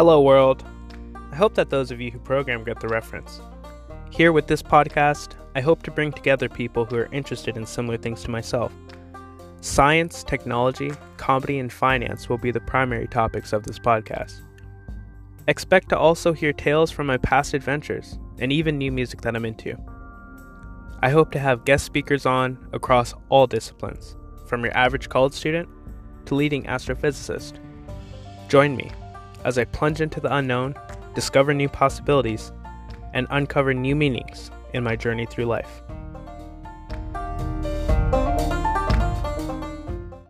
Hello, world. I hope that those of you who program get the reference. Here with this podcast, I hope to bring together people who are interested in similar things to myself. Science, technology, comedy, and finance will be the primary topics of this podcast. Expect to also hear tales from my past adventures and even new music that I'm into. I hope to have guest speakers on across all disciplines, from your average college student to leading astrophysicist. Join me as I plunge into the unknown, discover new possibilities, and uncover new meanings in my journey through life.